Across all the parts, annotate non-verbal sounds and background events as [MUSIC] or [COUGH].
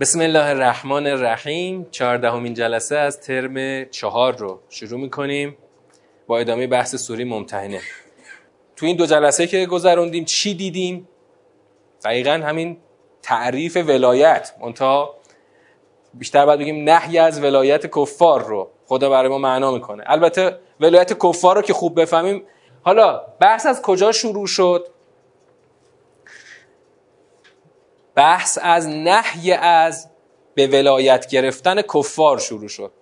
بسم الله الرحمن الرحیم. چهاردهمین جلسه از ترم چهار رو شروع می‌کنیم. با ادامه بحث سوری ممتحنه. تو این دو جلسه که گذروندیم چی دیدیم؟ دقیقا همین تعریف ولایت. منتها بیشتر باید بگیم نهی از ولایت کفار رو خدا برای ما معنا می‌کنه. البته ولایت کفار رو که خوب بفهمیم حالا بحث از کجا شروع شد؟ بحث از نهی از به ولایت گرفتن کفار شروع شد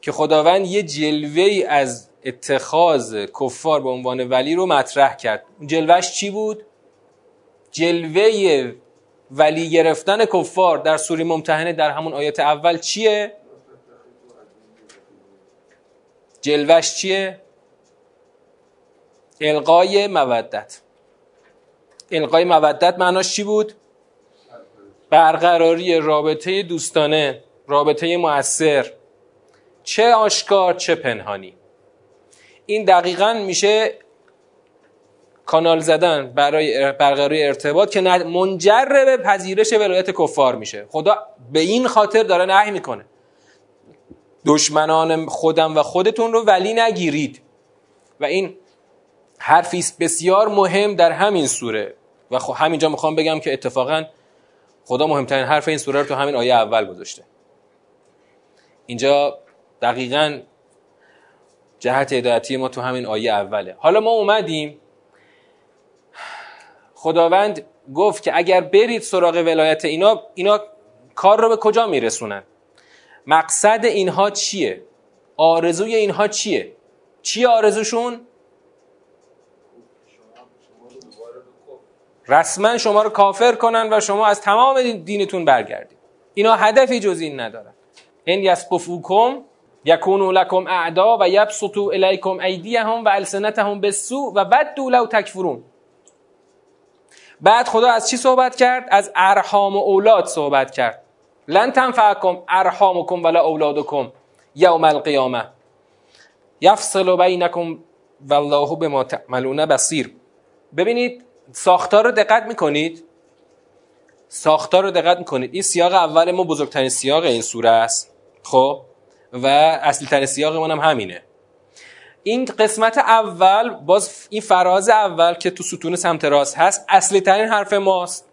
که خداوند یه جلوه ای از اتخاذ کفار به عنوان ولی رو مطرح کرد جلوهش چی بود؟ جلوه ولی گرفتن کفار در سوری ممتحنه در همون آیت اول چیه؟ جلوش چیه؟ القای مودت القای مودت معناش چی بود؟ برقراری رابطه دوستانه رابطه مؤثر چه آشکار چه پنهانی. این دقیقا میشه کانال زدن برای برقراری ارتباط که منجر به پذیرش ولایت کفار میشه. خدا به این خاطر داره نهی می‌کنه. دشمنان خودم و خودتون رو ولی نگیرید. و این حرفی بسیار مهم در همین سوره. و خب همینجا می‌خوام بگم که اتفاقا خدا مهمترین حرف این سوره رو تو همین آیه اول گذاشته. اینجا دقیقا جهت هدایتی ما تو همین آیه اوله. حالا ما اومدیم. خداوند گفت که اگر برید سراغ ولایت اینا اینا کار رو به کجا میرسونن؟ مقصد اینها چیه؟ آرزوی اینها چیه؟ چیه آرزوشون؟ رسما شما رو کافر کنن و شما از تمام دینتون برگردید. اینا هدفی جز این ندارن. ان یسقفوکم یکونو لکم اعدا و یبسطو الیکم ایدیهم و السنتهم بالسوء و بدوا لو تکفرون. بعد خدا از چی صحبت کرد؟ از ارحام و اولاد صحبت کرد. لن تنفعکم ارحامکم ولا اولادکم یوم القیامه. یفصل بینکم والله بما تعملون بصیر. ببینید ساختار رو دقت می‌کنید؟ ساختار رو دقت می‌کنید. این سیاق اول ما بزرگترین سیاق این سوره است خب؟ و اصلی ترین سیاق هم همینه. این قسمت اول باز این فراز اول که تو ستون سمت راست هست اصلی ترین حرف ماست.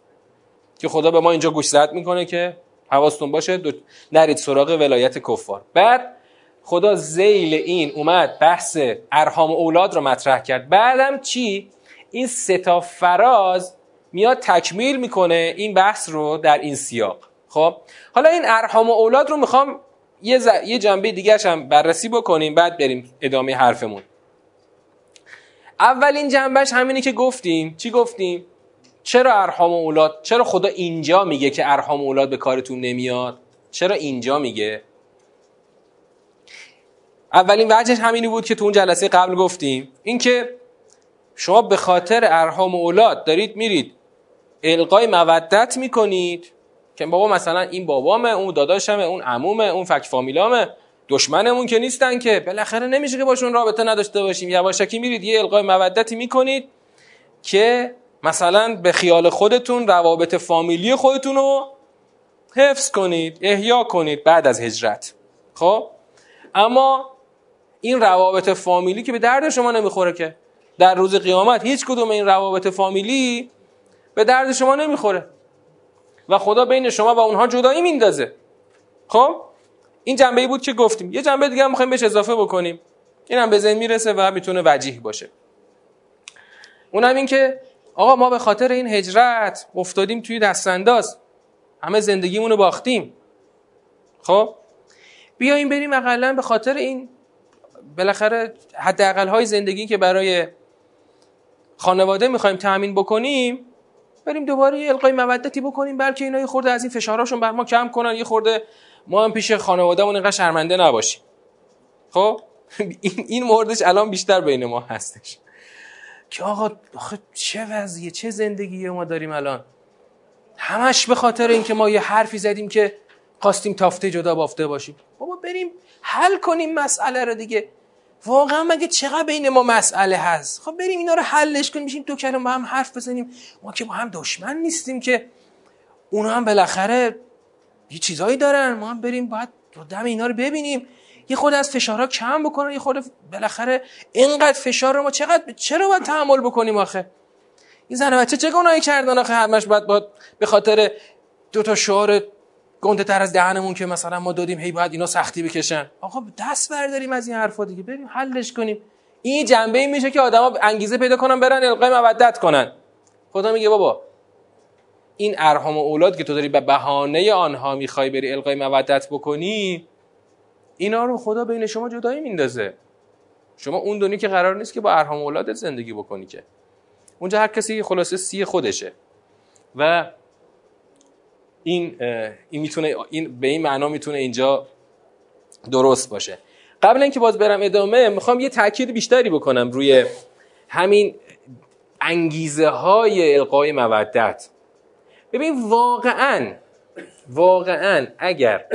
که خدا به ما اینجا گوش زد می‌کنه که حواستون باشه نرید سراغ ولایت کفار. بعد خدا زیل این اومد بحث ارحام اولاد رو مطرح کرد. بعدم چی؟ این ستا فراز میاد تکمیل می‌کنه این بحث رو در این سیاق. خب حالا این ارحام و اولاد رو می‌خوام یه, ز... یه جنبه دیگه هم بررسی بکنیم بعد بریم ادامه حرفمون. اولین جنبهش همینی که گفتیم. چی گفتیم؟ چرا ارحام و اولاد چرا خدا اینجا میگه که ارحام و اولاد به کارتون نمیاد؟ چرا اینجا میگه؟ اولین وجهش همینی بود که تو اون جلسه قبل گفتیم. اینکه شما به خاطر ارحام و اولاد دارید میرید. القای مودت می‌کنید. که بابا مثلا این بابامه اون داداشمه اون عمومه اون فک فامیلامه. دشمنمون که نیستن که. بالاخره نمیشه که باشون رابطه نداشته باشیم. یواشکی میرید یه القای مودتی می‌کنید که مثلا به خیال خودتون روابط فامیلی خودتون رو حفظ کنید احیا کنید بعد از هجرت. خب؟ اما این روابط فامیلی که به درد شما نمی‌خوره که. در روز قیامت هیچ کدوم این روابط فامیلی به درد شما نمی‌خوره. و خدا بین شما و اونها جدایی میندازه. خب؟ این جنبه ای بود که گفتیم. یه جنبه دیگه هم می‌خوایم بهش اضافه بکنیم. این هم به ذهن می‌رسه و می‌تونه وجیه باشه. اونم این که آقا ما به خاطر این هجرت افتادیم توی دستانداز. همه زندگیمونو باختیم. خب؟ بیایم بریم اقلا به خاطر این بالاخره حداقل های زندگی که برای خانواده می‌خوایم تامین بکنیم بریم دوباره یه القای مودتی بکنیم بلکه اینا یه خورده از این فشارهاشون بر ما کم کنن یه خورده ما هم پیش خانوادهمون اینقدر شرمنده نباشیم. خب؟ این موردش الان بیشتر بین ما هستش. که آقا آخه چه وضعیه؟ چه زندگی ما داریم الان؟ همش به خاطر اینکه ما یه حرفی زدیم که خواستیم تافته جدا بافته باشیم. بابا بریم حل کنیم مسئله رو دیگه. واقعا مگه چقدر بین ما مسئله هست؟ خب بریم اینا رو حلش کنیم میشیم دو کلمه با هم حرف بزنیم. ما که با هم دشمن نیستیم که. اونا هم بالاخره یه چیزایی دارن. ما هم بریم باید دم اینا رو ببینیم. یه خود از فشارها کم بکنن. یه خود بالاخره اینقدر فشار رو ما چقدر چرا باید تحمل بکنیم آخه؟ این زن بچه چه گناهی کردن آخه؟ همش باید, باید به خاطر دو تا شعار گنده تر از دهنمون که مثلا ما دادیم هی باید اینا سختی بکشن. آقا دست برداریم از این حرفا دیگه. بریم حلش کنیم. این جنبه این میشه که آدما انگیزه پیدا کنن برن القای مودت کنن. خدا میگه بابا این ارحام و اولاد که تو داری به بهانه آنها می‌خوای بری القای مودت بکنی اینا رو خدا بین شما جدایی میندازه. شما اون دنیا که قرار نیست که با ارحام و اولادت زندگی بکنی که. اونجا هر کسی خلاصه سی خودشه. و این این می‌تونه این به این معنا می‌تونه اینجا درست باشه. قبل اینکه باز برم ادامه می‌خوام یه تاکید بیشتری بکنم روی همین انگیزه های القای مودت. ببین واقعا واقعا اگر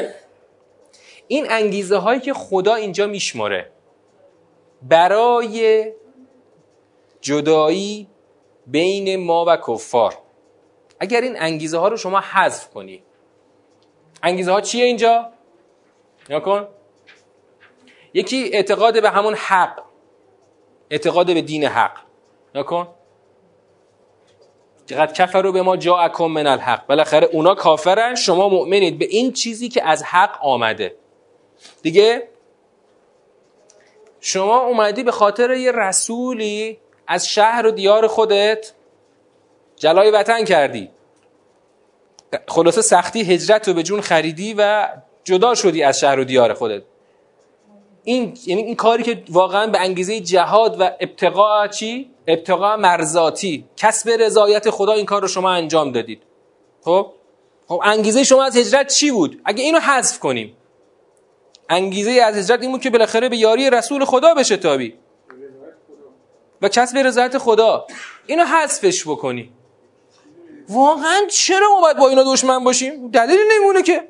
این انگیزه هایی که خدا اینجا میشماره برای جدایی بین ما و کفار اگر این انگیزه ها رو شما حذف کنی. انگیزه ها چیه اینجا؟ یا کن. یکی اعتقاد به همون حق. اعتقاد به دین حق. نکن چقدر کفر رو به ما جا اکن من الحق. بالاخره اونا کافرن شما مؤمنید به این چیزی که از حق آمده. دیگه شما اومدی به خاطر یه رسولی از شهر و دیار خودت جلای وطن کردی. خلاصه سختی هجرت رو به جون خریدی و جدا شدی از شهر و دیار خودت. این یعنی این کاری که واقعا به انگیزه جهاد و ابتقاء چی؟ ابتقاء مرزاتی. کسب رضایت خدا این کار رو شما انجام دادید. خب؟ خب انگیزه شما از هجرت چی بود؟ اگه اینو حذف کنیم. انگیزه از هجرت این بود که بالاخره به یاری رسول خدا بشه تابی و کسب رضایت خدا. اینو حذفش بکنی. واقعا چرا ما باید با اینا دشمن باشیم؟ دلیلی نمونه که.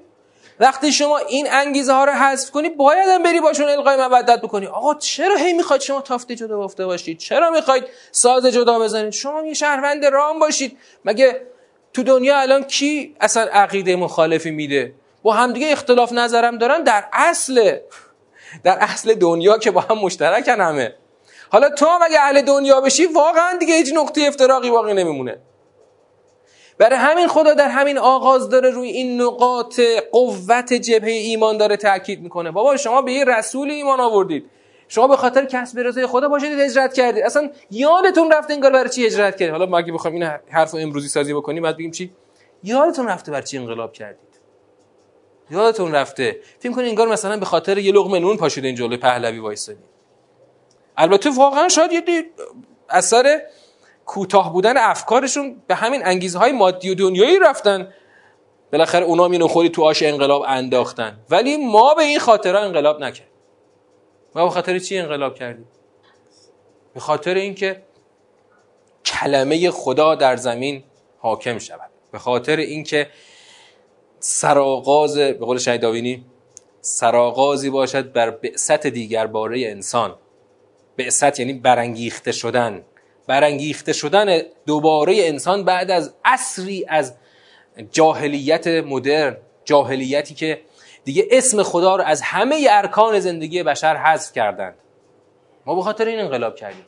وقتی شما این انگیزه ها رو حذف کنی باید هم بری باشون القای مودت بکنی. آقا چرا هی می‌خواید شما تافته جدا گفته باشید؟ چرا می‌خواید ساز جدا بزنید؟ شما یه شهروند رام باشید. مگه تو دنیا الان کی اصلا عقیده مخالفی میده؟ با همدیگه اختلاف نظرم دارن در اصل در اصل دنیا که با هم مشترکن همه. حالا تو مگه اهل دنیا بشی واقعا دیگه هیچ نقطه افتراقی باقی نمیمونه. برای همین خدا در همین آغاز داره روی این نقاط قوت جبهه ایمان داره تاکید می‌کنه. بابا شما به یه رسول ایمان آوردید. شما به خاطر کسب رضای خدا باشید هجرت کردید. اصلا یادتون رفته انگار برای چی هجرت کردید؟ حالا ما اگه بخوایم این حرف امروزی سازی بکنیم بعد بگیم چی؟ یادتون رفته برای چی انقلاب کردید؟ یادتون رفته. فکر کنید انگار مثلا به خاطر یه لقمه نون پاشید این جلوی پهلوی وایسادید البته واقعا شاید یه اثر کوتاه بودن افکارشون به همین انگیزه های مادی و دنیایی رفتن. بالاخره اونا مینو خوری تو آش انقلاب انداختن. ولی ما به این خاطرها انقلاب نکرد ما به خاطر چی انقلاب کردیم؟ به خاطر اینکه کلمه خدا در زمین حاکم شود. به خاطر اینکه سراغاز به قول شهید داوینی سراغازی باشد بر بعثت دیگر باره انسان. بعثت یعنی برانگیخته شدن. برانگیخته شدن دوباره انسان بعد از عصری از جاهلیت مدرن جاهلیتی که دیگه اسم خدا رو از همه ارکان زندگی بشر حذف کردند. ما به خاطر این انقلاب کردیم.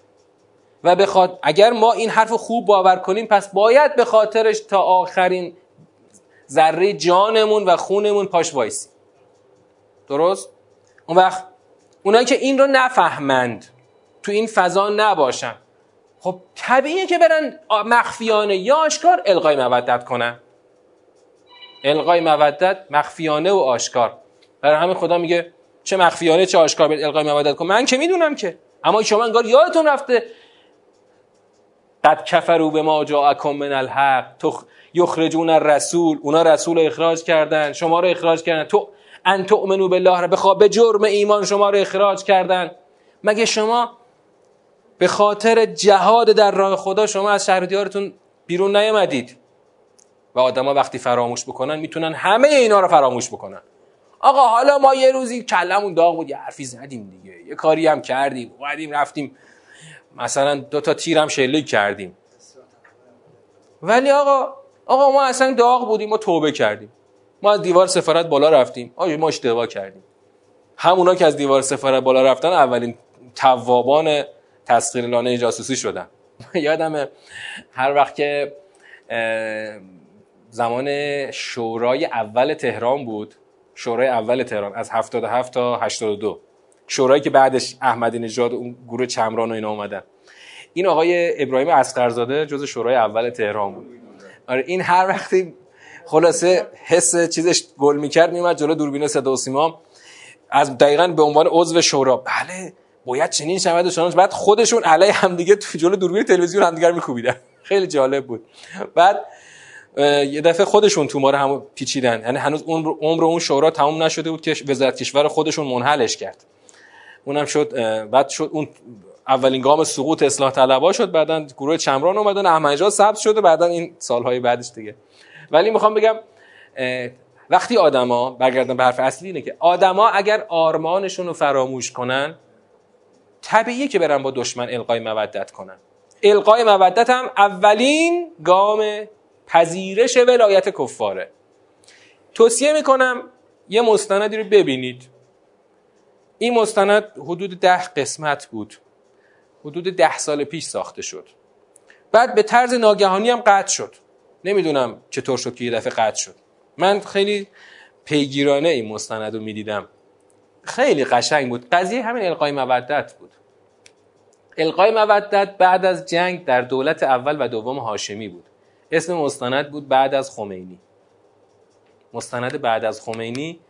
و بخاط... اگر ما این حرف خوب باور کنیم پس باید به خاطرش تا آخرین ذره جانمون و خونمون پاش وایسی درست؟ اون وقت اونایی که این رو نفهمند تو این فضا نباشن. خب طبیعیه که برن مخفیانه یا آشکار القای مودت کنن. القای مودت مخفیانه و آشکار. برای همین خدا میگه چه مخفیانه چه آشکار القای مودت کن. من که می‌دونم که. اما شما انگار یادتون رفته. قد کفرو به ما جاءکم من الحق. تو یخرجون الرسول. اونا رسول اخراج کردن. شما رو اخراج کردن. تو ان تؤمنو بالله رو بخواه به جرم ایمان شما رو اخراج کردن. مگه شما به خاطر جهاد در راه خدا شما از شهر دیارتون بیرون نیامدید. و آدما وقتی فراموش بکنن می‌تونن همه اینا رو فراموش بکنن. آقا حالا ما یه روزی کلمون داغ بود یه حرفی زدیم دیگه. یه کاری هم کردیم اومدیم رفتیم. مثلا دو تا تیرم شلیک کردیم. ولی آقا آقا ما اصلا داغ بودیم ما توبه کردیم. ما از دیوار سفارت بالا رفتیم. آیا ما اشتباه کردیم. همونا که از دیوار سفارت بالا رفتن اولین توابان تسخیر لانه جاسوسی شدن [LAUGHS] یادم هر وقت که زمان شورای اول تهران بود شورای اول تهران از 77 تا 82 شورایی که بعدش احمدی نژاد اون گروه چمران و اینا اومدن. این آقای ابراهیم اسقرزاده جز شورای اول تهران بود. آره این هر وقتی خلاصه حس چیزش گل می‌کرد میومد جلو دوربین صدا و سیما از دقیقا به عنوان عضو شورا. بله باید چنین شود و چنان بعد خودشون علیه همدیگه تو جلو دوربین تلویزیون همدیگر میکوبیدن. خیلی جالب بود. بعد یه دفعه خودشون تو ما هم پیچیدن. یعنی هنوز عمر عمر اون شورا تموم نشده بود که وزارت کشور خودشون منحلش کرد. اونم شد بعد شد اون اولین گام سقوط اصلاح طلبا شد. بعدا گروه چمران اومدن احمدی ثبت شده بعدا این سالهای بعدش دیگه. ولی می‌خوام بگم وقتی آدما برگردن به حرف اصلی اینه که آدما اگر آرمانشون رو فراموش کنن طبیعیه که برن با دشمن القای مودت کنن. القای مودت هم اولین گام پذیرش ولایت کفاره. توصیه می‌کنم یه مستندی رو ببینید. این مستند حدود ده قسمت بود. حدود ده سال پیش ساخته شد. بعد به طرز ناگهانی هم قطع شد. نمی‌دونم چطور شد که یه دفعه قطع شد. من خیلی پیگیرانه این مستند رو می‌دیدم. خیلی قشنگ بود. قضیه همین القای مودت بود. القای مودت بعد از جنگ در دولت اول و دوم هاشمی بود. اسم مستند بود بعد از خمینی. مستند بعد از خمینی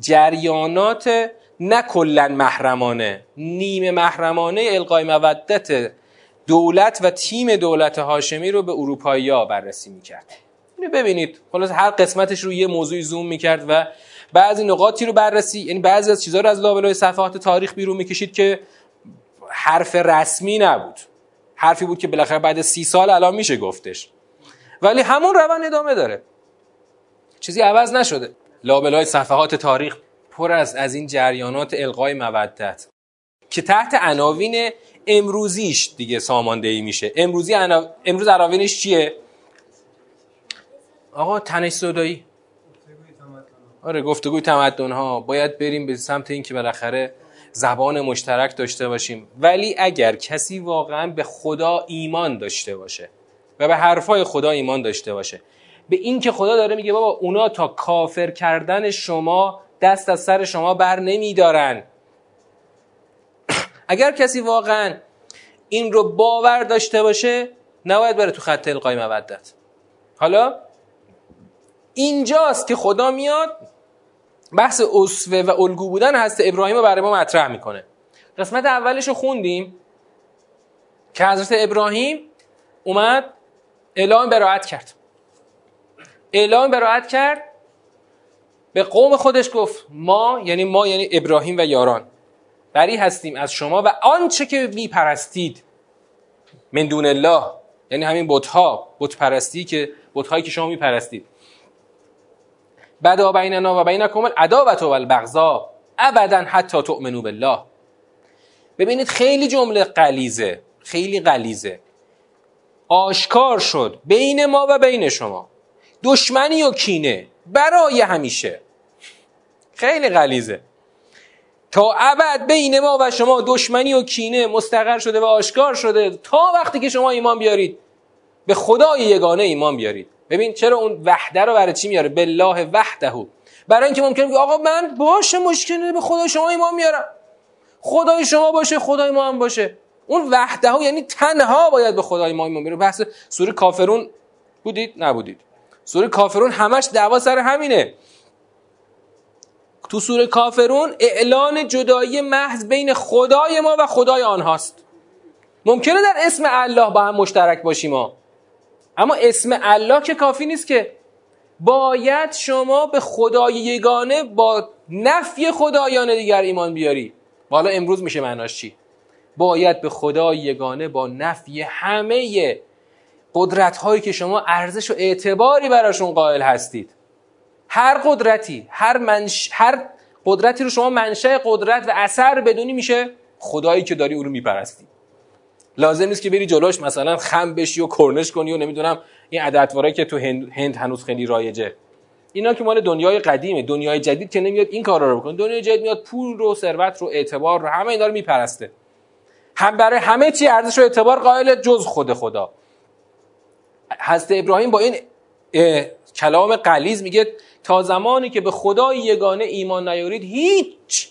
جریانات نه کلا محرمانه نیمه محرمانه القای مودت دولت و تیم دولت هاشمی رو به اروپایی ها بررسی می‌کرد. اینو ببینید. خلاص هر قسمتش رو یه موضوعی زوم می‌کرد و بعضی نقاطی رو بررسی یعنی بعضی از چیزها رو از لابلای صفحات تاریخ بیرون می‌کشید که حرف رسمی نبود. حرفی بود که بالاخره بعد سی سال الان میشه گفتش. ولی همون روند ادامه داره. چیزی عوض نشده. لابلای صفحات تاریخ پر از از این جریانات القای مودت که تحت عناوین امروزیش دیگه ساماندهی میشه. امروزی امروز عناوینش چیه؟ آقا تنش صدایی. آره گفتگوی تمدن ها باید بریم به سمت این که بالاخره زبان مشترک داشته باشیم. ولی اگر کسی واقعا به خدا ایمان داشته باشه و به حرفای خدا ایمان داشته باشه به این که خدا داره میگه بابا اونا تا کافر کردن شما دست از سر شما بر نمیدارن. [COUGHS] اگر کسی واقعا این رو باور داشته باشه نباید بره تو خط القای مودت. حالا؟ اینجاست که خدا میاد بحث اصوه و الگو بودن هست ابراهیم رو برای ما مطرح می‌کنه. قسمت اولش رو خوندیم که حضرت ابراهیم اومد اعلام براعت کرد. اعلام براعت کرد به قوم خودش گفت ما یعنی ما یعنی ابراهیم و یاران بری هستیم از شما و آنچه که میپرستید من دون الله یعنی همین بتها بت پرستی که بتهایی که شما میپرستید. بدا بیننا و بینکم العداوت و البغضا ابدا حتی تؤمنو بالله. ببینید خیلی جمله قلیزه خیلی قلیزه آشکار شد بین ما و بین شما. دشمنی و کینه برای همیشه. خیلی غلیزه تا ابد بین ما و شما دشمنی و کینه مستقر شده و آشکار شده تا وقتی که شما ایمان بیارید به خدای یگانه ایمان بیارید. ببین چرا اون وحده رو برای چی میاره؟ بالله وحده. برای اینکه ممکنه آقا من باشه مشکلی به خدای شما ایمان میارم. خدای شما باشه خدای ما هم باشه. اون وحده یعنی تنها باید به خدای ما ایمان بیاره. بحث سوره کافرون بودید؟ نبودید. سوره کافرون همش دعوا سر همینه. تو سوره کافرون اعلان جدایی محض بین خدای ما و خدای آنهاست. ممکنه در اسم الله با هم مشترک باشیم ما اما اسم الله که کافی نیست که باید شما به خدای یگانه با نفی خدایان دیگر ایمان بیاری. حالا امروز میشه معناش چی؟ باید به خدای یگانه با نفی همه قدرت هایی که شما ارزش و اعتباری براشون قائل هستید. هر قدرتی هر, منش... هر قدرتی رو شما منشأ قدرت و اثر بدونی میشه. خدایی که داری او رو میپرستی. لازم نیست که بری جلوش مثلا خم بشی و کرنش کنی و نمی‌دونم این عددوارایی که تو هند, هند هنوز خیلی رایجه. اینا که مال دنیای قدیمه دنیای جدید که نمیاد این کارا رو بکنه. دنیای جدید میاد پول رو ثروت رو اعتبار رو همه اینا رو میپرسته. هم برای همه چی ارزش و اعتبار قائل جز خود خدا. حضرت ابراهیم با این کلام قلیز میگه تا زمانی که به خدای یگانه ایمان نیارید هیچ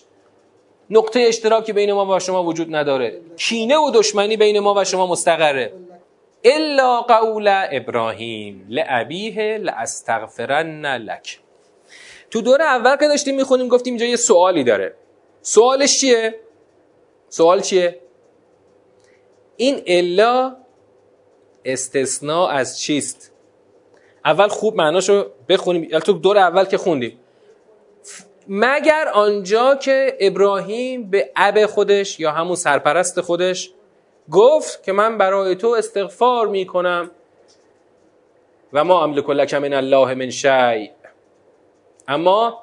نقطه اشتراکی بین ما و شما وجود نداره. کینه و دشمنی بین ما و شما مستقره. الا قول ابراهیم لابیه لاستغفرن لک. تو دور اول که داشتیم می‌خونیم گفتیم اینجا یه سوالی داره. سوالش چیه؟ سوال چیه؟ این الا استثناء از چیست؟ اول خوب معناشو بخونیم. یعنی تو دور اول که خوندیم مگر آنجا که ابراهیم به اب خودش یا همون سرپرست خودش گفت که من برای تو استغفار می کنم و ما املک لک من الله من شیء. اما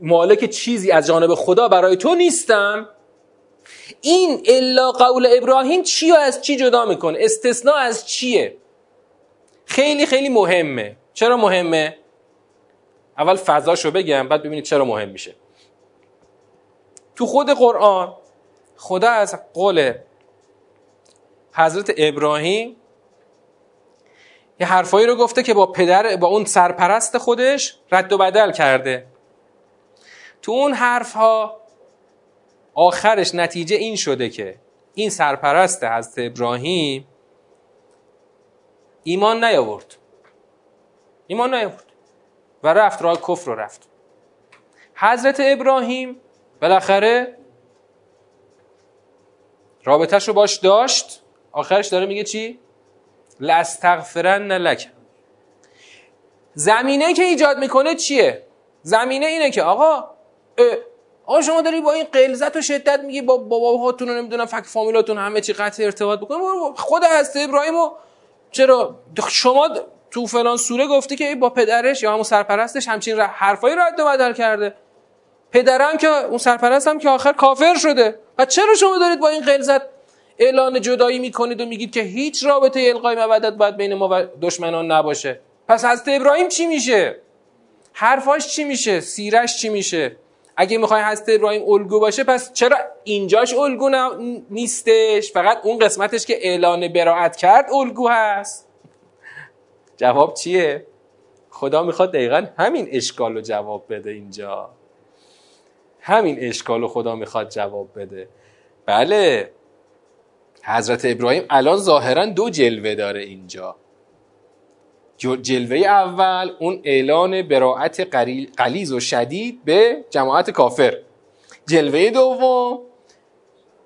مالک چیزی از جانب خدا برای تو نیستم. این الا قول ابراهیم چی و از چی جدا می‌کنه؟ استثناء از چیه؟ خیلی خیلی مهمه. چرا مهمه؟ اول فضاشو بگم بعد ببینید چرا مهم میشه. تو خود قرآن خدا از قول حضرت ابراهیم یه حرفایی رو گفته که با پدر با اون سرپرست خودش رد و بدل کرده. تو اون حرف ها آخرش نتیجه این شده که این سرپرست حضرت ابراهیم ایمان نیاورد. ایمان نیاورد. و رفت راه کفر رو رفت. حضرت ابراهیم بالاخره رابطهش رو باش داشت. آخرش داره میگه چی؟ لاستغفرن لک. زمینه که ایجاد می‌کنه چیه؟ زمینه اینه که آقا آقا شما داری با این قلزت و شدت میگی با باباهاتون رو نمی‌دونم فک فامیلاتون همه چی قطع ارتباط بکنه. خود هست ابراهیم و چرا؟ شما تو فلان سوره گفته که با پدرش یا همون سرپرستش همچین حرفایی رد و بدل کرده. پدرم که اون سرپرستم که آخر کافر شده. و چرا شما دارید با این غلظت اعلان جدایی می‌کنید و میگید که هیچ رابطه القای مودت باید بین ما و دشمنان نباشه؟ پس حضرت ابراهیم چی میشه؟ حرفاش چی میشه؟ سیرش چی میشه؟ اگه می‌خوای حضرت ابراهیم الگو باشه پس چرا اینجاش الگو نیستش؟ فقط اون قسمتش که اعلان براعت کرد الگو هست. جواب چیه؟ خدا می‌خواد دقیقا همین اشکال رو جواب بده اینجا. همین اشکال رو خدا می‌خواد جواب بده. بله. حضرت ابراهیم الان ظاهرا دو جلوه داره اینجا. جلوه اول اون اعلان براعت قلیز و شدید به جماعت کافر. جلوه دوم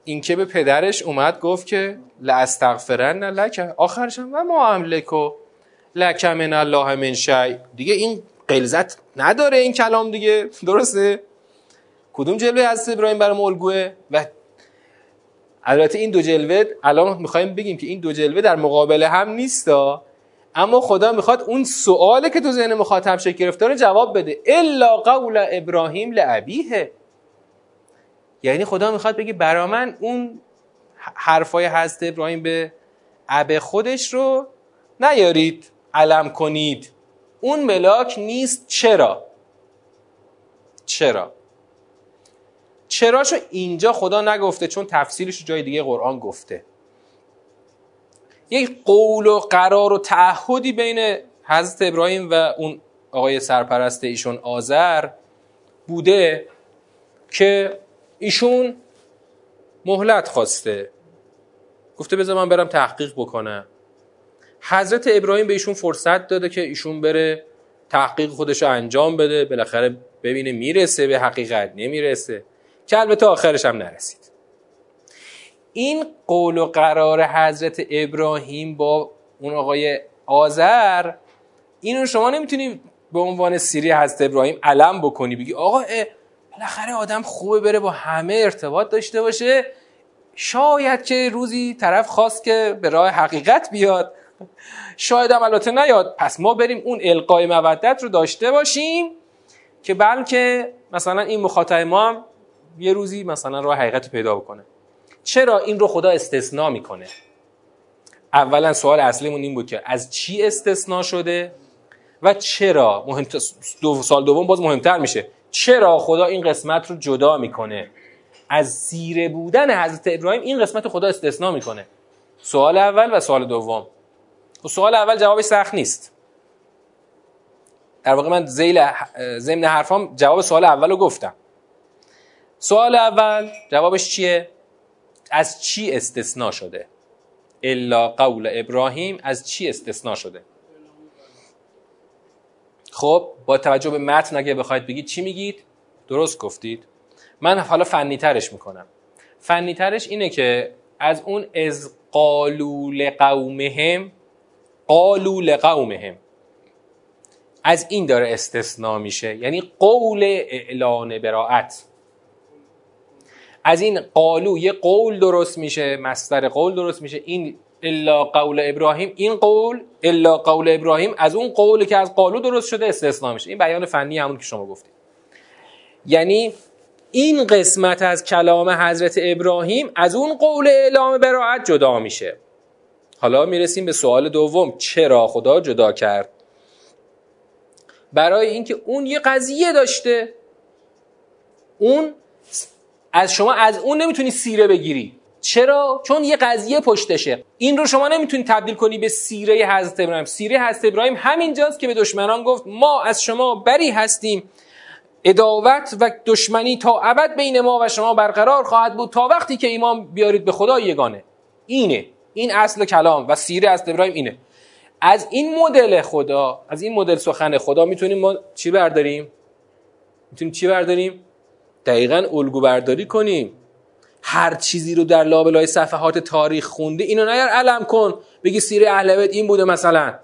اینکه به پدرش اومد گفت که لاستغفرن لک. آخرش هم و ما املکو. لک من الله من شی. دیگه این قلزت نداره این کلام دیگه. درسته؟ کدوم جلوه از ابراهیم برای الگوه؟ و البته این دو جلوه الان می‌خوایم بگیم که این دو جلوه در مقابل هم نیستا. اما خدا می‌خواد اون سواله که تو ذهن مخاطب شکل گرفته جواب بده. الا قول ابراهیم لعبیه یعنی خدا می‌خواد بگه برا من اون حرفای هست ابراهیم به اب خودش رو نیارید. علم کنید. اون ملاک نیست چرا؟ چرا؟ چراشو اینجا خدا نگفته چون تفصیلش جای دیگه قرآن گفته. یک قول و قرار و تعهدی بین حضرت ابراهیم و اون آقای سرپرست ایشون آذر بوده که ایشون مهلت خواسته. گفته بذار من برم تحقیق بکنم. حضرت ابراهیم به ایشون فرصت داده که ایشون بره تحقیق خودش رو انجام بده بالاخره ببینه می‌رسه به حقیقت نمی‌رسه که البته آخرش هم نرسید. این قول و قرار حضرت ابراهیم با اون آقای آذر اینو شما نمی‌تونی به عنوان سیری حضرت ابراهیم علم بکنی بگی آقا بالاخره آدم خوبه بره با همه ارتباط داشته باشه. شاید که روزی طرف خواست که به راه حقیقت بیاد. شاید هم البته نیاد. پس ما بریم اون القای مودت رو داشته باشیم که بلکه مثلا این مخاطب ما هم یه روزی مثلا راه حقیقت رو پیدا بکنه. چرا این رو خدا استثناء می‌کنه؟ اولا سوال اصلیمون این بود که از چی استثناء شده و چرا مهم دو سال دوم باز مهمتر میشه. چرا خدا این قسمت رو جدا می‌کنه؟ از سیره بودن حضرت ابراهیم این قسمت خدا استثناء می‌کنه. سوال اول و سوال دوم. خب سوال اول جوابش سخت نیست. در واقع من زیل ضمن حرفام جواب سوال اول رو گفتم. سوال اول جوابش چیه؟ از چی استثناء شده؟ الا قول ابراهیم از چی استثناء شده؟ خب با توجه به متن اگه بخواید بگید چی میگید؟ درست گفتید. من حالا فنی ترش می‌کنم. فنی ترش اینه که از اون از قالو لقومهم قالو لقومهم. از این داره استثناء میشه. یعنی قول اعلان براعت. از این قالو یه قول درست میشه مستر قول درست میشه. این الا قول ابراهیم این قول الا قول ابراهیم از اون قولی که از قالو درست شده استثناء میشه. این بیان فنی همون که شما گفتید. یعنی این قسمت از کلام حضرت ابراهیم از اون قول اعلام براعت جدا میشه. حالا می‌رسیم به سوال دوم. چرا خدا جدا کرد؟ برای اینکه اون یه قضیه داشته. اون از شما از اون نمی‌تونی سیره بگیری. چرا؟ چون یه قضیه پشتشه. این رو شما نمی‌تونی تبدیل کنی به سیره حضرت ابراهیم. سیره حضرت ابراهیم همینجاست که به دشمنان گفت ما از شما بری هستیم. اداوت و دشمنی تا ابد بین ما و شما برقرار خواهد بود تا وقتی که ایمان بیارید به خدا یگانه. اینه. این اصل کلام و سیره از ابراهیم اینه. از این مدل خدا از این مدل سخن خدا می‌تونیم ما چی برداریم؟ می‌تونیم چی برداریم؟ دقیقا الگو برداری کنیم. هر چیزی رو در لابلای صفحات تاریخ خونده اینو نیار علم کن بگی سیره اهل بیت این بوده مثلا.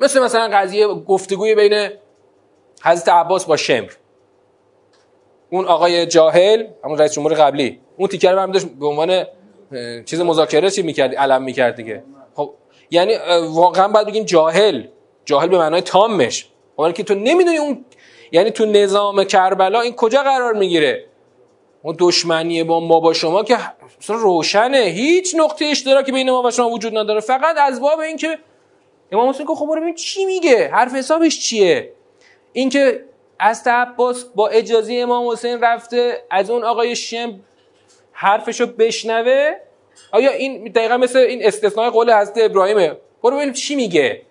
مثل مثلا قضیه گفتگوی بین حضرت عباس با شمر. اون آقای جاهل همون رئیس جمهور قبلی اون تیکر رو داشت به عنوان چیز مذاکره چی می‌کرد علم می‌کرد دیگه خب یعنی واقعا باید بگیم جاهل. جاهل به معنای تامش. اون که تو نمی‌دونی اون یعنی تو نظام کربلا این کجا قرار می‌گیره؟ اون دشمنی با ما با شما که روشنه. هیچ نقطه اشتراکی بین ما و شما وجود نداره. فقط از باب اینکه امام حسین که خب ببین چی میگه. حرف حسابش چیه؟ اینکه از عباس با اجازه امام حسین رفته از اون آقای شم حرفشو بشنوه. آیا این دقیقا مثل این استثناء قول حضرت ابراهیمه؟ برو ببینیم چی میگه.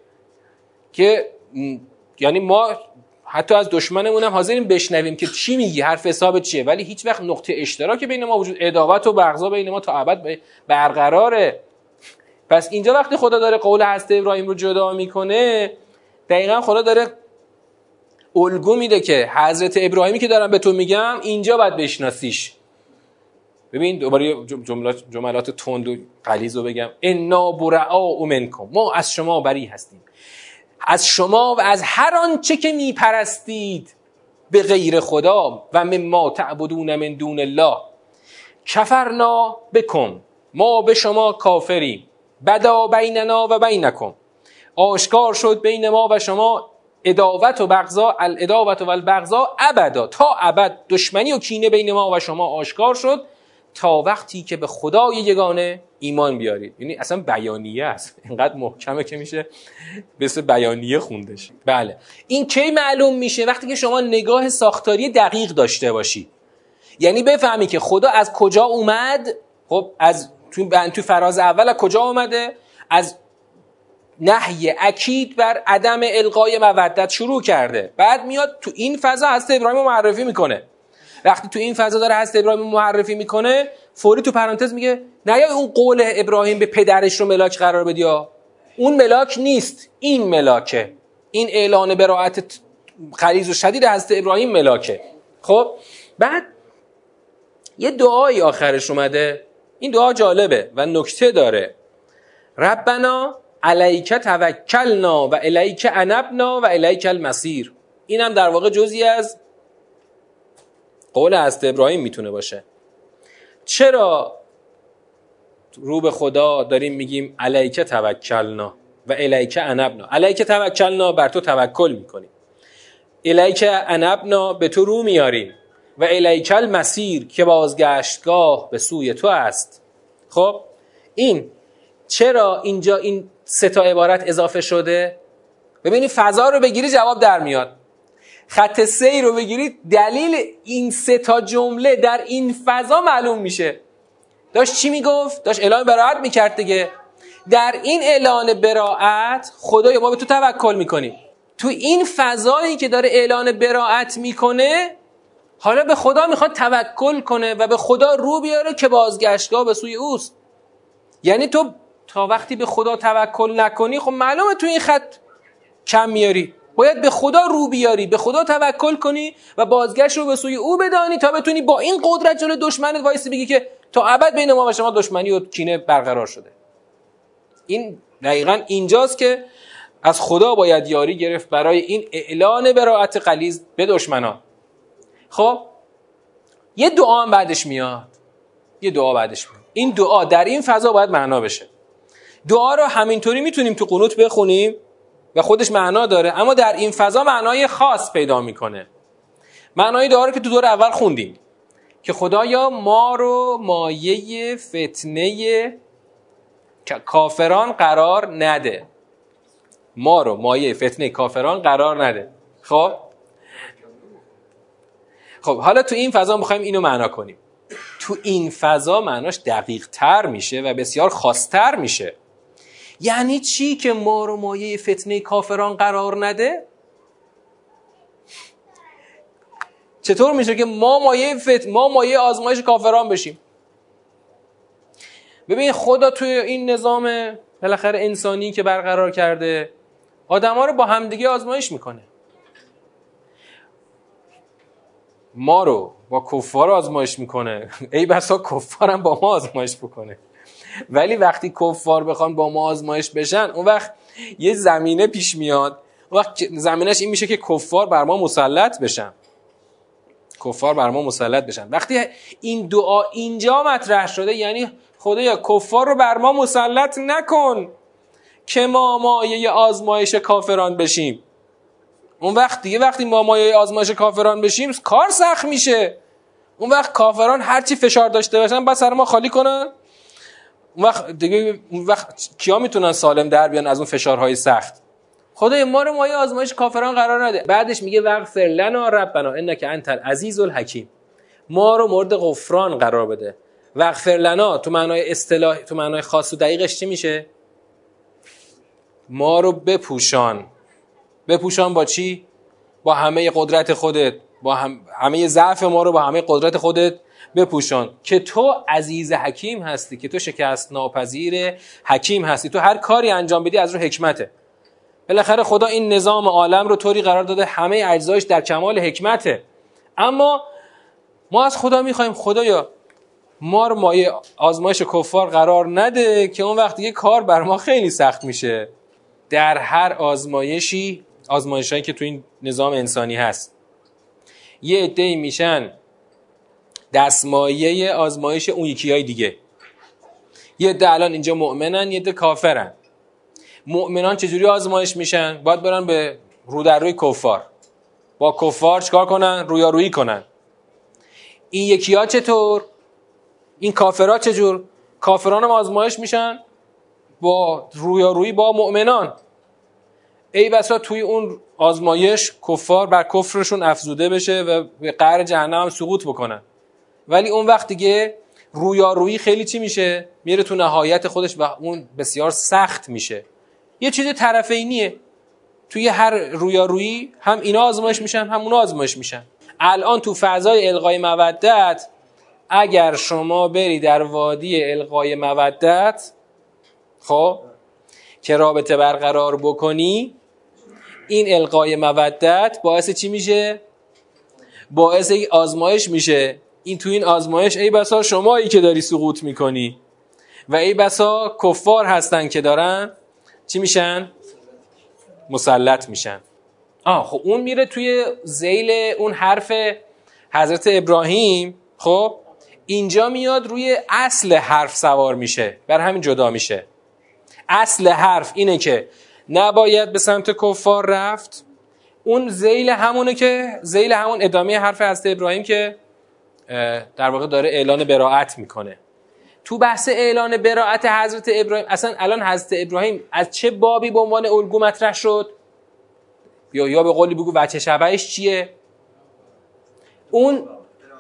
که یعنی ما حتی از دشمنمون هم حاضریم بشنویم که چی میگی حرف حساب چیه. ولی هیچ وقت نقطه اشتراک بین ما وجود ادابت و بغضا بین ما تا ابد برقراره. پس اینجا وقتی خدا داره قول هست ابراهیم رو جدا می‌کنه دقیقا خدا داره الگو میده که حضرت ابراهیمی که دارم به تو میگم اینجا باید بشناسیش. ببین دوباره جملات جملات تند و غلیظ رو بگم. انا برعا منکم. ما از شما بری هستیم. از شما و از هر آنچه که میپرستید به غیر خدا و مما تعبدون من دون الله. کفرنا بکن. ما به شما کافریم. بدا بیننا و بینکم. آشکار شد بین ما و شما. اداوت و بغضا الاداوت و البغضا ابدا. تا ابد دشمنی و کینه بین ما و شما آشکار شد. تا وقتی که به خدای یگانه ایمان بیارید. یعنی اصلا بیانیه است. اینقدر محکمه که میشه مثل بیانیه خوندش بله. این کی معلوم میشه وقتی که شما نگاه ساختاری دقیق داشته باشید؟ یعنی بفهمی که خدا از کجا اومد؟ خب از تو تو فراز اول از کجا اومده؟ از نهی اکید بر عدم القای مودت شروع کرده. بعد میاد تو این فضا هست ابراهیم معرفی می‌کنه. وقتی تو این فضا داره هست ابراهیم معرفی می‌کنه فوری تو پرانتز میگه نه یا اون قول ابراهیم به پدرش رو ملاک قرار بدی اون ملاک نیست این ملاکه. این اعلان براعت غلیظ و شدید حضرت ابراهیم ملاکه. خب بعد یه دعایی آخرش اومده. این دعا جالبه و نکته داره. ربنا علیک توکلنا و الیک انبنا و الیک المسیر اینم در واقع جزی از قول حضرت ابراهیم می‌تونه باشه. چرا رو به خدا داریم میگیم علیک توکلنا و الیک انبنا؟ علیک توکلنا بر تو توکل می‌کنیم. الیک انبنا به تو رو میاریم و الیک المسیر که بازگشتگاه به سوی تو است. خب این چرا اینجا این سه تا عبارت اضافه شده؟ ببینید فضا رو بگیری جواب در میاد. خط سی رو بگیرید دلیل این سه تا جمله در این فضا معلوم میشه. داشت چی می‌گفت؟ داشت اعلان براعت می‌کرد دیگه. در این اعلان براعت خدای ما به تو توکل می‌کنیم. تو این فضایی که داره اعلان براعت می‌کنه حالا به خدا می‌خواد توکل کنه و به خدا رو بیاره که بازگشتگاه به سوی اوست. یعنی تو تا وقتی به خدا توکل نکنی خب معلومه تو این خط کم میاری. باید به خدا رو بیاری به خدا توکل کنی و بازگشت رو به سوی او بدانی تا بتونی با این قدرت جلو دشمنت وایسی بگی که تا ابد بین ما و شما دشمنی و کینه برقرار شده. این دقیقا اینجاست که از خدا باید یاری گرفت برای این اعلان براعت قلیز به دشمنان. خب یه دعا هم بعدش میاد. یه دعا بعدش میاد. این دعا در این فضا باید معنا بشه. دعا رو همینطوری می‌تونیم تو قنوت بخونیم. و خودش معنا داره اما در این فضا معنای خاص پیدا می‌کنه. معنای دعا رو که تو دور اول خوندیم که خدایا ما رو مایه فتنه کافران قرار نده. ما رو مایه فتنه کافران قرار نده. خب؟ خب حالا تو این فضا می‌خوایم اینو معنا کنیم. تو این فضا معناش دقیق تر میشه و بسیار خاصتر میشه. یعنی چی که ما رو مایه فتنه کافران قرار نده؟ چطور میشه که ما مایه فت... ما مایه آزمایش کافران بشیم؟ ببین خدا توی این نظام بالاخره انسانی که برقرار کرده آدما رو با همدیگه آزمایش می‌کنه. ما رو با کفار آزمایش می‌کنه. [LAUGHS] ای بسا کفارم با ما آزمایش بکنه. ولی وقتی کفار بخوان با ما آزمایش بشن اون وقت یه زمینه پیش میاد. اون وقت زمینش این میشه که کفار بر ما مسلط بشن. کفار بر ما مسلط بشن. وقتی این دعا اینجا مطرح شده یعنی خدایا کفار رو بر ما مسلط نکن که ما مایه آزمایش کافران بشیم. اون وقت دیگه وقتی ما مایه آزمایش کافران بشیم کار سخت میشه. اون وقت کافران هرچی فشار داشته باشن بس سر ما خالی کنن. اون وقت دیگه اون وقت کیا می‌تونن سالم در بیان از اون فشارهای سخت؟ خدای ما رو مایه آزمایش کافران قرار نده. بعدش میگه وغفر لنا ربنا انک انت العزیز الحکیم. ما رو مورد غفران قرار بده. وغفر لنا تو معنای اصطلاح تو معنای خاص و دقیقش چی میشه؟ ما رو بپوشان. بپوشان با چی؟ با همه قدرت خودت با هم... همه ضعف ما رو با همه قدرت خودت بپوشان که تو عزیز حکیم هستی که تو شکست ناپذیر حکیم هستی. تو هر کاری انجام بدی از رو حکمته. بالاخره خدا این نظام عالم رو طوری قرار داده همه اجزایش در کمال حکمته. اما ما از خدا می‌خوایم خدایا ما رو مایه آزمایش کفار قرار نده که اون وقت دیگه کار بر ما خیلی سخت میشه. در هر آزمایشی آزمایشهایی که تو این نظام انسانی هست. یه عده میشن دستمایه آزمایش اون یکی های دیگه. یه عده الان اینجا مؤمنن یه عده کافرن. مؤمنان چجوری آزمایش میشن؟ باید برن به رو در روی کفار. با کفار چکار کنن؟ رویارویی کنن. این یکی ها چطور؟ این کافرها چجور؟ کافران هم آزمایش میشن با رویارویی با مؤمنان. ای بسا توی اون آزمایش کفار بر کفرشون افزوده بشه و به قهر جهنم سقوط بکنن. ولی اون وقت دیگه رویارویی خیلی چی میشه؟ میره تو نهایت خودش و اون بسیار سخت میشه. یه چیز طرفینیه. توی هر رویارویی هم اینا آزمایش میشن هم اونا آزمایش میشن. الان تو فضای القای مودت اگر شما بری در وادی القای مودت خب که رابطه برقرار بکنی این القای مودت باعث چی میشه؟ باعث آزمایش میشه. این تو این آزمایش ای بسا شمایی که داری سقوط می‌کنی. و ای بسا کفار هستن که دارن. چی میشن؟ مسلط میشن. آه خب اون میره توی زیل اون حرف حضرت ابراهیم. خب اینجا میاد روی اصل حرف سوار میشه. بر همین جدا میشه. اصل حرف اینه که نباید به سمت کفار رفت. اون زیل همونه که زیل همون ادامه حرف حضرت ابراهیم که در واقع داره اعلان براعت می‌کنه. تو بحث اعلان براعت حضرت ابراهیم اصلا الان حضرت ابراهیم از چه بابی به عنوان الگو مطرح شد؟ یا یا به قولی بگو وچه شبهش چیه؟ اون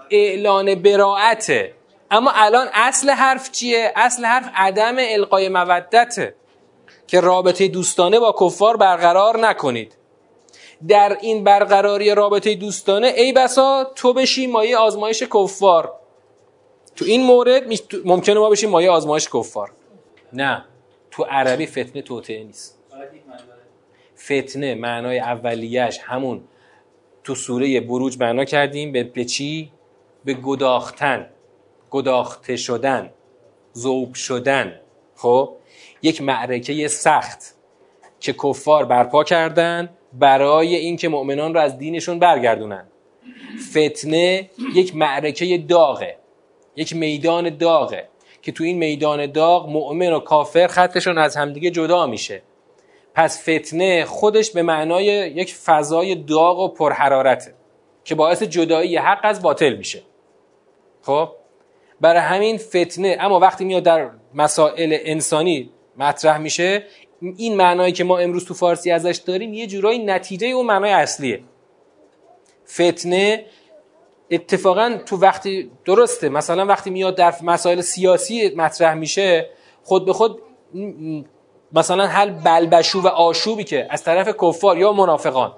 اعلان براعته اما الان اصل حرف چیه؟ اصل حرف عدم القای مودته که رابطه دوستانه با کفار برقرار نکنید. در این برقراری رابطه دوستانه ای بسا تو بشی مایه آزمایش کفار. تو این مورد ممکنه ما بشیم مایه آزمایش کفار. نه تو عربی فتنه توطعه نیست. فتنه معنای اولیش همون. تو سوره بروج معنا کردیم به چی؟ به گداختن. گداخته شدن. زوب شدن. خب؟ یک معرکه سخت که کفار برپا کردن. برای اینکه مؤمنان رو از دینشون برگردونن. فتنه یک معرکه داغه یک میدان داغه که تو این میدان داغ مؤمن و کافر خطشون از همدیگه جدا میشه. پس فتنه خودش به معنای یک فضای داغ و پرحرارته که باعث جدایی حق از باطل میشه. خب؟ برای همین فتنه اما وقتی میاد در مسائل انسانی مطرح میشه این معنایی که ما امروز تو فارسی ازش داریم یه جورایی نتیجه اون معنای اصلیه. فتنه اتفاقا تو وقتی درسته مثلا وقتی میاد در مسائل سیاسی مطرح میشه خود به خود مثلا هر بلبشو و آشوبی که از طرف کفار یا منافقان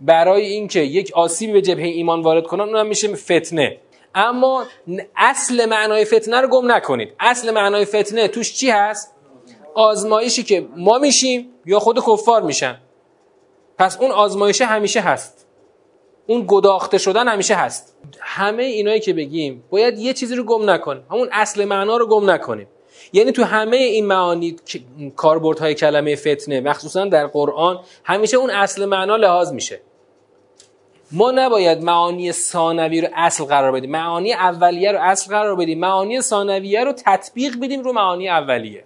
برای اینکه یک آسیبی به جبهه ایمان وارد کنن اونم میشه فتنه. اما اصل معنای فتنه رو گم نکنید. اصل معنای فتنه توش چی هست؟ آزمایشی که ما میشیم یا خود کفار میشن. پس اون آزمایشه همیشه هست. اون گداخته شدن همیشه هست. همه اینایی که بگیم باید یه چیزی رو گم نکنیم همون اصل معنا رو گم نکنیم. یعنی تو همه این معانی کاربردهای کلمه فتنه مخصوصا در قرآن همیشه اون اصل معنا لحاظ میشه. ما نباید معانی ثانوی رو اصل قرار بدیم. معانی اولیه رو اصل قرار بدیم. معانی ثانویه رو تطبیق بدیم رو معانی اولیه.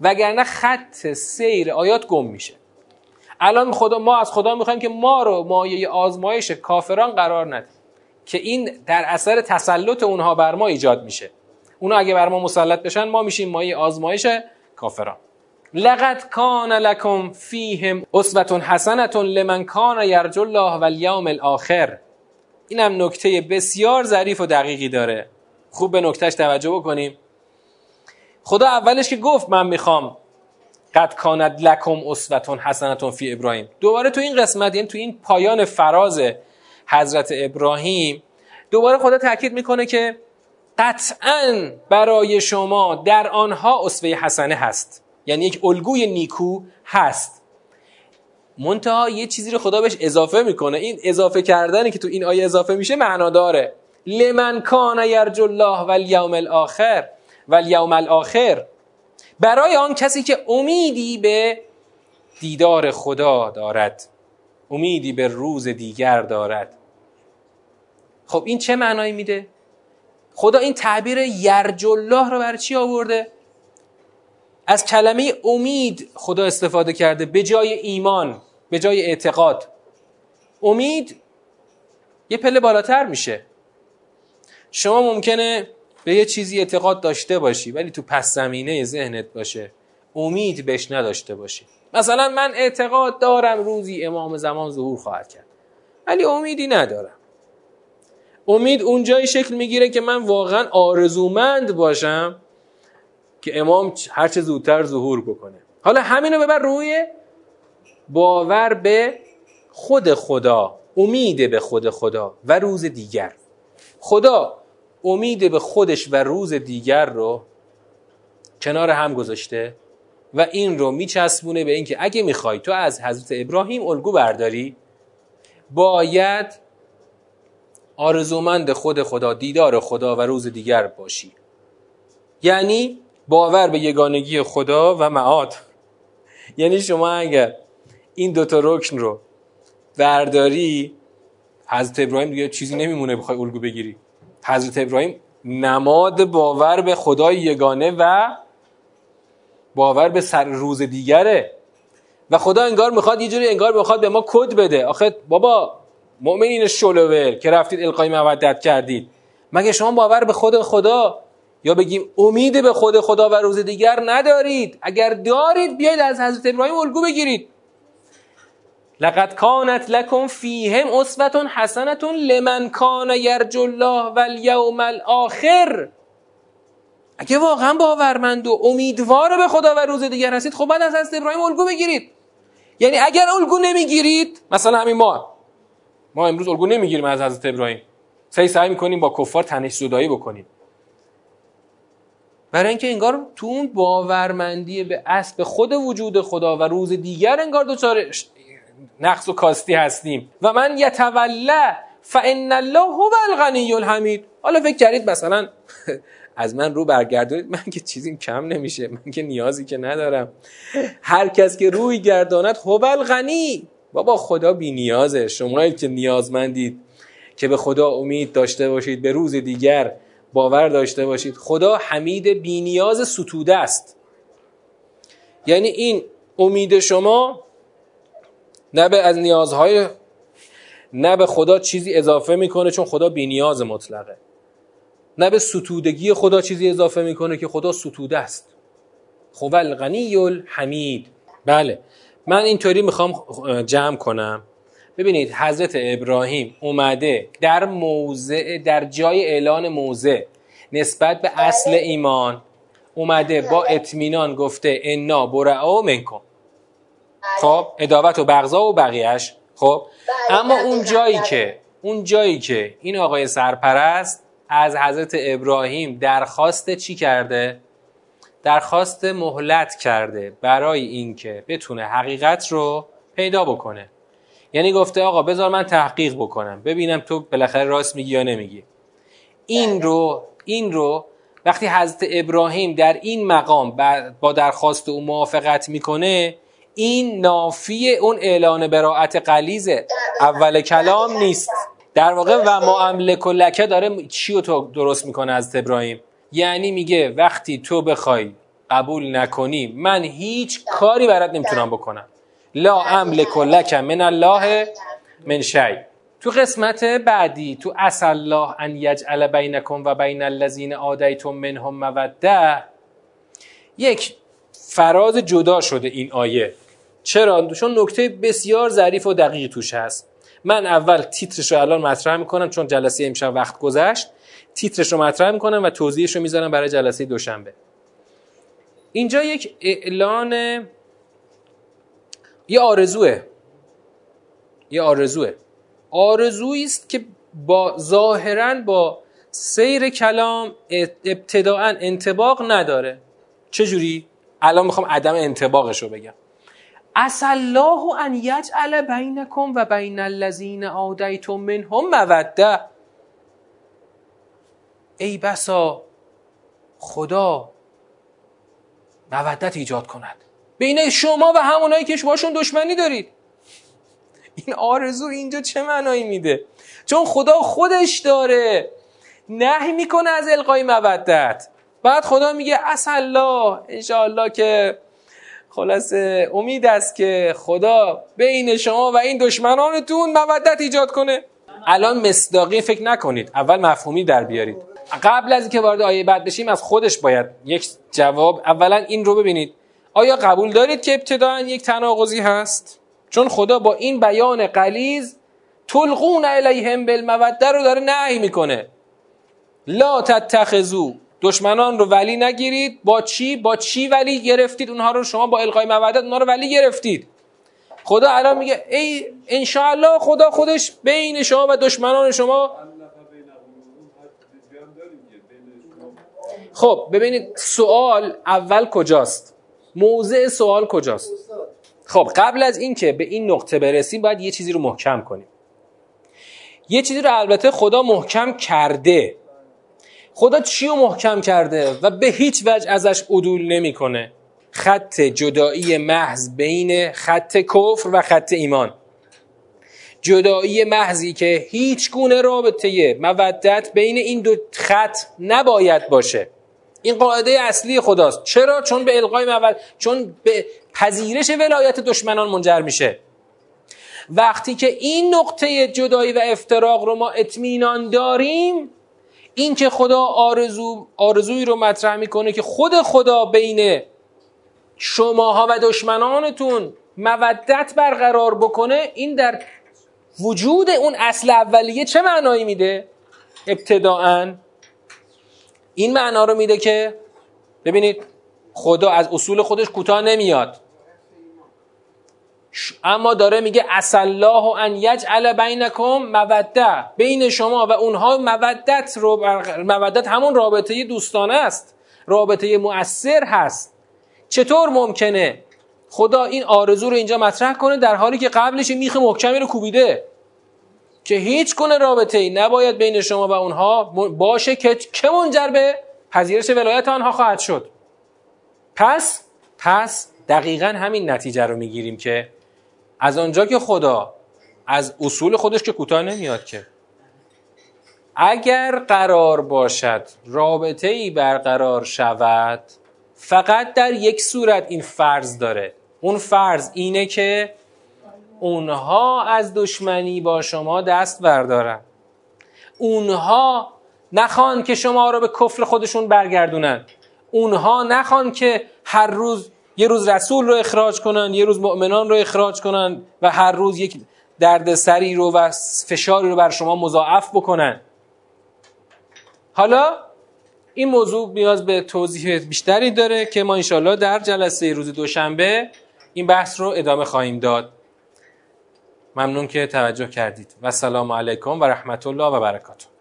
وگرنه خط سیر آیات گم میشه. الان خدا ما از خدا می‌خوایم که ما رو مایه آزمایش کافران قرار نده که این در اثر تسلط اونها بر ما ایجاد میشه. اونا اگه بر ما مسلط بشن ما میشیم مایه آزمایش کافران. لقد کان لکم فیهم اسوه حسنه لمن کان یرجو الله والیوم الاخر. اینم نکته بسیار ظریف و دقیقی داره. خوب به نکتهش توجه بکنیم. خدا اولش که گفت من می‌خوام قد کاند لکم اسوه حسنه فی ابراهیم. دوباره تو این قسمت یعنی تو این پایان فراز حضرت ابراهیم دوباره خدا تاکید می‌کنه که قطعا برای شما در آنها اسوه حسنه هست. یعنی یک الگوی نیکو هست. منتها یه چیزی رو خدا بهش اضافه می‌کنه. این اضافه کردنی که تو این آیه اضافه میشه معنا داره لمن کان یرجو الله والیوم الاخر. والیوم الاخر. برای آن کسی که امیدی به دیدار خدا دارد امیدی به روز دیگر دارد. خب این چه معنایی میده؟ خدا این تعبیر یرج الله رو برای چی آورده؟ از کلمه امید خدا استفاده کرده به جای ایمان به جای اعتقاد. امید یه پله بالاتر میشه. شما ممکنه به یه چیزی اعتقاد داشته باشی ولی تو پس زمینه ذهنت باشه. امید بهش نداشته باشی. مثلا من اعتقاد دارم روزی امام زمان ظهور خواهد کرد. ولی امیدی ندارم. امید اونجایی شکل می‌گیره که من واقعا آرزومند باشم که امام هرچه زودتر ظهور بکنه. حالا همینو ببر روی باور به خود خدا امید به خود خدا و روز دیگر. خدا امید به خودش و روز دیگر رو کنار هم گذاشته و این رو میچسبونه به اینکه اگه می‌خوای تو از حضرت ابراهیم الگو برداری باید آرزومند خود خدا دیدار خدا و روز دیگر باشی. یعنی باور به یگانگی خدا و معاد. [LAUGHS] یعنی شما اگر این دوتا رکن رو برداری حضرت ابراهیم دیگه چیزی نمیمونه بخوای الگو بگیری. حضرت ابراهیم نماد باور به خدای یگانه و باور به سر روز دیگره. و خدا انگار می‌خواد یه جوری انگار می‌خواد به ما کد بده. آخه بابا مؤمنین شلوور که رفتید القای مودت کردید مگه شما باور به خود خدا یا بگیم امید به خود خدا و روز دیگر ندارید؟ اگر دارید بیاید از حضرت ابراهیم الگو بگیرید. لقد کانت لکم فیهم اسوه حسنه لمن کان یرجو الله والیوم الاخر اگه واقعا باورمند و امیدوار به خدا و روز دیگر هستید خب بعد از حضرت ابراهیم الگو بگیرید یعنی اگر الگو نمی‌گیرید مثلا همین ما. ما امروز الگو نمی‌گیریم از حضرت ابراهیم. سعی سعی می‌کنیم با کفار تنش زدایی بکنیم. برای اینکه انگار تو اون باورمندی به اسب خود وجود خدا و روز دیگر انگار دچار نقص و کاستی هستیم. و من یتولا فان الله هو الغنی الحمید. حالا فکر کردید مثلا [LAUGHS] از من رو برگردونید. من که چیزی کم نمیشه. من که نیازی که ندارم. هر کس که روی گرداند هو الغنی. بابا خدا بی نیازه. شما که نیازمندید که به خدا امید داشته باشید به روز دیگر باور داشته باشید. خدا حمید بی نیاز ستوده است. یعنی این امید شما نه به از نیازهای نه به خدا چیزی اضافه می‌کنه چون خدا بی نیاز مطلقه. نه به ستودگی خدا چیزی اضافه می‌کنه که خدا ستوده است. خب الغنی الحمید بله. من اینطوری می‌خوام جمع کنم. ببینید حضرت ابراهیم اومده در موضع در جای اعلان موضع نسبت به اصل ایمان اومده با اطمینان گفته انا برعا منکم. خب اداوت و بغضا و بقیهش خب اما اون جایی که اون جایی که این آقای سرپرست از حضرت ابراهیم درخواست چی کرده؟ درخواست مهلت کرده برای اینکه بتونه حقیقت رو پیدا بکنه. یعنی گفته آقا بذار من تحقیق بکنم. ببینم تو بالاخره راست میگی یا نمیگی. این رو این رو وقتی حضرت ابراهیم در این مقام با درخواست او موافقت می‌کنه این نافی اون اعلان براعت قلیز اول کلام نیست. در واقع و ما املک و لکه داره چی تو درست می‌کنه از ابراهیم؟ یعنی میگه وقتی تو بخوای قبول نکنی من هیچ کاری برات نمی‌تونم بکنم. لا املک لک من الله من شی. تو قسمت بعدی تو اصل الله ان یجعل بینکم و بین الذین آدیتم منهم موده یک فراز جدا شده این آیه. چرا؟ چون نکته بسیار ظریف و دقیق توش هست. من اول تیترش رو الان مطرح می‌کنم چون جلسه امشب وقت گذشت. تیترش رو مطرح می‌کنم و توضیحش رو می‌ذارم برای جلسه دوشنبه. اینجا یک اعلان یه آرزوه. یه آرزوه. آرزویی است که با ظاهرا با سیر کلام ابتداعا انتباق نداره. چجوری؟ الان می‌خوام عدم انتباقش رو بگم. الله ان یجعل بینکم و بین الذین آدیتم منهم موده ای بسا خدا مودت ایجاد کند. بین شما و همونایی که باشون دشمنی دارید. این آرزو اینجا چه معنایی میده؟ چون خدا خودش داره نهی می‌کنه از القای مودت. بعد خدا میگه اس الله انشاءالله که خلاصه امید است که خدا بین شما و این دشمنانتون مودت ایجاد کنه. الان مصداقی فکر نکنید. اول مفهومی در بیارید. قبل از اینکه وارد آیه بعد بشیم از خودش باید یک جواب اولا این رو ببینید. آیا قبول دارید که ابتداعا یک تناقضی هست؟ چون خدا با این بیان قلیز تلقون الیهم بالموده رو داره نهی می‌کنه. لا تتخذو دشمنان رو ولی نگیرید. با چی؟ با چی ولی گرفتید؟ اونها رو شما با القای مودت اونها رو ولی گرفتید. خدا الان میگه ای انشاءالله خدا خودش بین شما و دشمنان شما. خب ببینید سوال اول کجاست؟ موضع سوال کجاست؟ خب قبل از اینکه به این نقطه برسیم باید یه چیزی رو محکم کنیم. یه چیزی رو البته خدا محکم کرده. خدا چی رو محکم کرده و به هیچ وجه ازش عدول نمی‌کنه. خط جدایی محض بین خط کفر و خط ایمان. جدایی محضی که هیچ گونه رابطه مودت بین این دو خط نباید باشه. این قاعده اصلی خداست. چرا؟ چون به القای مود چون به پذیرش ولایت دشمنان منجر میشه. وقتی که این نقطه جدایی و افتراق رو ما اطمینان داریم این که خدا آرزو آرزویی رو مطرح می‌کنه که خود خدا بین شماها و دشمنانتون مودت برقرار بکنه این در وجود اون اصل اولیه چه معنایی میده؟ ابتداعا این معنا رو میده که ببینید خدا از اصول خودش کوتاه نمیاد. اما داره میگه الله ان یجعل بینکم موده بین شما و اونها مودت رو مودت همون رابطه دوستانه است. رابطه مؤثر هست. چطور ممکنه؟ خدا این آرزو رو اینجا مطرح کنه در حالی که قبلش میخ محکمی رو کوبیده. که هیچ کنه رابطه ای نباید بین شما و اونها باشه که که منجر به پذیرش ولایت آنها خواهد شد. پس پس دقیقا همین نتیجه رو می‌گیریم که از آنجا که خدا از اصول خودش که کوتاه نمیاد که. اگر قرار باشد رابطه ای برقرار شود فقط در یک صورت این فرض داره. اون فرض اینه که اونها از دشمنی با شما دست بردارن. اونها نخوان که شما رو به کفر خودشون برگردونن. اونها نخوان که هر روز یه روز رسول رو اخراج کنن یه روز مؤمنان رو اخراج کنن و هر روز یک دردسری رو و فشاری رو بر شما مضاعف بکنن. حالا این موضوع نیاز به توضیح بیشتری داره که ما انشالله در جلسه روز دوشنبه این بحث رو ادامه خواهیم داد. ممنون که توجه کردید. و سلام علیکم و رحمت الله و برکاته.